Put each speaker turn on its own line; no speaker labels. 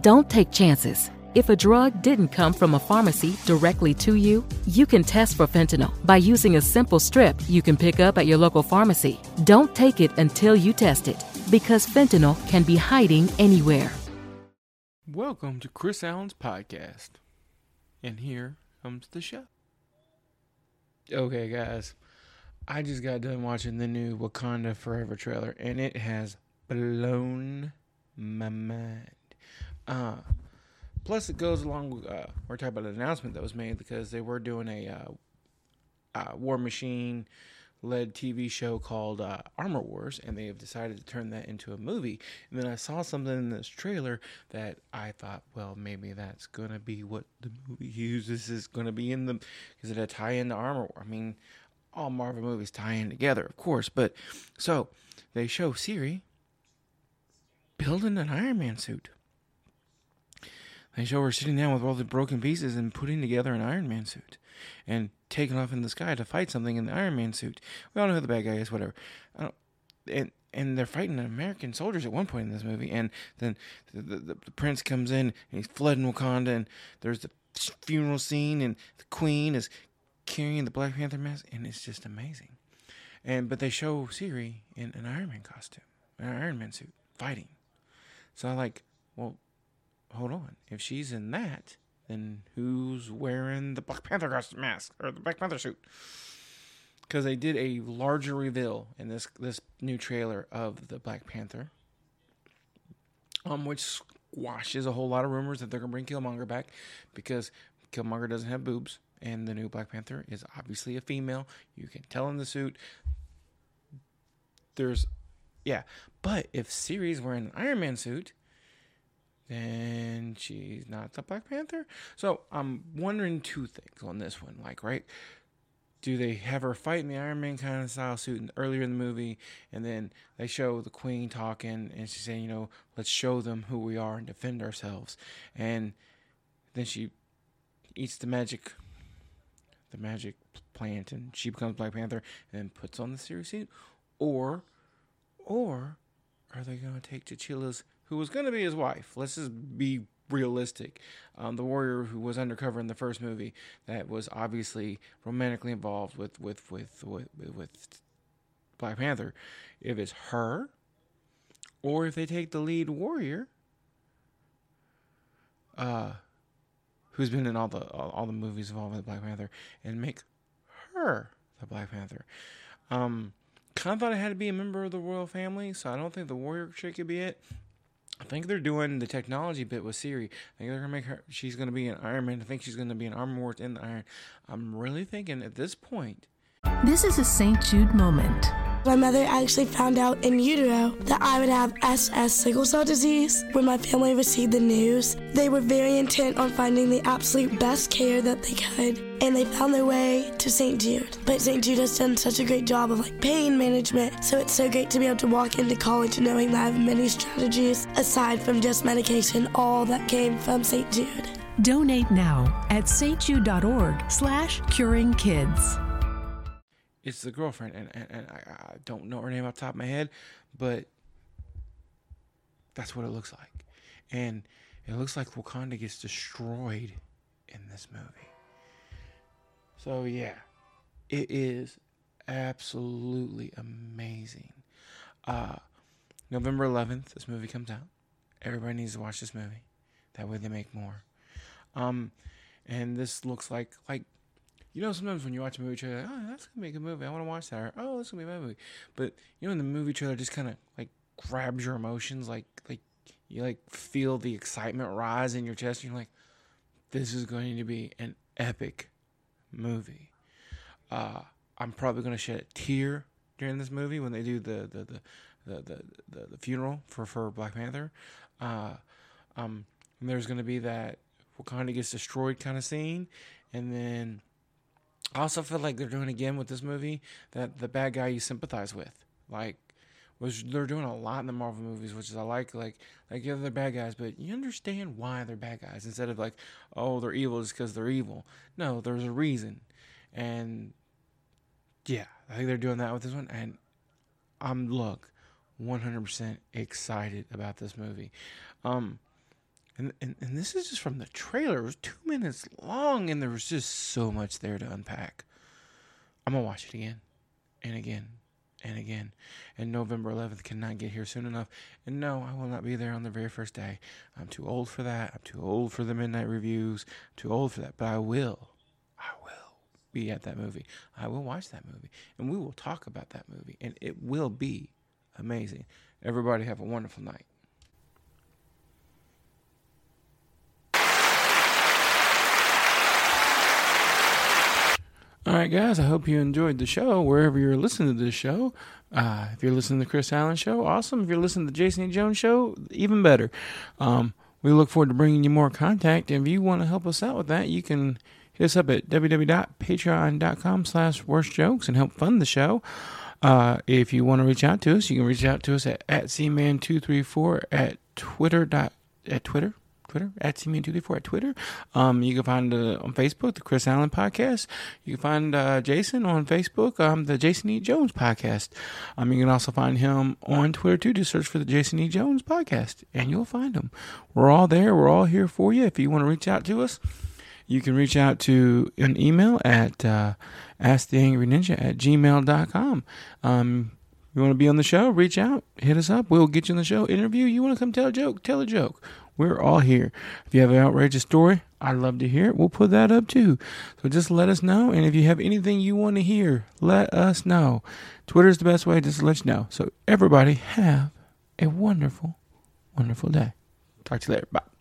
Don't take chances. If a drug didn't come from a pharmacy directly to you, you can test for fentanyl by using a simple strip you can pick up at your local pharmacy. Don't take it until you test it, because fentanyl can be hiding anywhere.
Welcome to Chris Allen's podcast. And here comes the show. Okay, guys. I just got done watching the new Wakanda Forever trailer, and it has blown my mind. Uh, plus, it goes along with, uh, we're talking about an announcement that was made because they were doing a uh, War Machine led TV show called uh, Armor Wars, and they have decided to turn that into a movie. And then I saw something in this trailer that I thought, well, maybe that's going to be what the movie uses is going to be in the, because it had tie into Armor War. I mean, all Marvel movies tie in together, of course. But so they show Shuri building an Iron Man suit. They show her sitting down with all the broken pieces and putting together an Iron Man suit and taking off in the sky to fight something in the Iron Man suit. We all know who the bad guy is, whatever. and and they're fighting American soldiers at one point in this movie, and then the, the, the prince comes in and he's flooding Wakanda, and there's the funeral scene, and the queen is carrying the Black Panther mask, and it's just amazing. And but they show Shuri in an Iron Man costume, an Iron Man suit, fighting. So I'm like, well, hold on. If she's in that, then who's wearing the Black Panther mask or the Black Panther suit? Because they did a larger reveal in this this new trailer of the Black Panther, um, which squashes a whole lot of rumors that they're gonna bring Killmonger back because Killmonger doesn't have boobs, and the new Black Panther is obviously a female. You can tell in the suit. There's, yeah, but if Shuri's wearing an Iron Man suit, then she's not the Black Panther. So I'm wondering two things on this one. Like, right? Do they have her fight in the Iron Man kind of style suit earlier in the movie, and then they show the Queen talking, and she's saying, you know, let's show them who we are and defend ourselves, and then she eats the magic, the magic plant, and she becomes Black Panther, and then puts on the Shuri suit, or, or are they gonna take T'Challa's who was going to be his wife. Let's just be realistic. Um, the warrior who was undercover in the first movie that was obviously romantically involved with with with with, with Black Panther. If it's her, or if they take the lead warrior, uh, who's been in all the all, all the movies involving Black Panther, and make her the Black Panther. Um, kind of thought it had to be a member of the royal family, so I don't think the warrior chick could be it. I think they're doing the technology bit with Shuri. I think they're gonna make her. She's gonna be an Iron Man. I think she's gonna be an Armor Wars in the Iron. I'm really thinking at this point.
This is a St. Jude moment.
My mother actually found out in utero that I would have SS sickle cell disease. When my family received the news, they were very intent on finding the absolute best care that they could, and they found their way to St. Jude. But St. Jude has done such a great job of like pain management, so it's so great to be able to walk into college knowing that I have many strategies aside from just medication, all that came from St. Jude.
Donate now at stjude.org slash curing kids
it's the girlfriend, and, and, and I, I, don't know her name off the top of my head, but that's what it looks like. And it looks like Wakanda gets destroyed in this movie. So, yeah, it is absolutely amazing. Uh, November 11th, this movie comes out. Everybody needs to watch this movie. That way they make more. Um, and this looks like like you know, sometimes when you watch a movie trailer, oh, that's gonna be a good movie. I want to watch that. Or, oh, that's gonna be a movie. But you know, in the movie trailer, just kind of like grabs your emotions, like like you like feel the excitement rise in your chest. And you're like, this is going to be an epic movie. Uh, I'm probably gonna shed a tear during this movie when they do the the the the the, the, the funeral for for Black Panther. Uh, um, there's gonna be that Wakanda gets destroyed kind of scene, and then I also feel like they're doing again with this movie that the bad guy you sympathize with, like, which they're doing a lot in the Marvel movies, which is I like, like, like yeah, they're bad guys, but you understand why they're bad guys instead of like, oh, they're evil just because they're evil. No, there's a reason, and yeah, I think they're doing that with this one, and I'm look, 100% excited about this movie. Um, And, and and this is just from the trailer. It was two minutes long, and there was just so much there to unpack. I'm gonna watch it again, and again, and again. And November 11th cannot get here soon enough. And no, I will not be there on the very first day. I'm too old for that. I'm too old for the midnight reviews. too old for that. But I will. I will be at that movie. I will watch that movie. And we will talk about that movie. And it will be amazing. Everybody have a wonderful night. All right, guys, I hope you enjoyed the show wherever you're listening to this show. Uh, if you're listening to the Chris Allen Show, awesome. If you're listening to the Jason e. Jones Show, even better. Um, we look forward to bringing you more contact. And if you want to help us out with that, you can hit us up at www.patreon.com slash worst jokes and help fund the show. Uh, if you want to reach out to us, you can reach out to us at, at cman234 at twitter dot, at Twitter Twitter at cman234 at Twitter. Um, you can find uh, on Facebook the Chris Allen Podcast. You can find uh, Jason on Facebook, um, the Jason E. Jones Podcast. Um, you can also find him on Twitter too. Just search for the Jason E. Jones Podcast, and you'll find him. We're all there. We're all here for you. If you want to reach out to us, you can reach out to an email at uh, asktheangryninja at gmail.com. Um, you want to be on the show? Reach out, hit us up. We'll get you on the show. Interview. You want to come tell a joke? Tell a joke. We're all here. If you have an outrageous story, I'd love to hear it. We'll put that up too. So just let us know. And if you have anything you want to hear, let us know. Twitter is the best way just to let you know. So everybody have a wonderful, wonderful day. Talk to you later. Bye.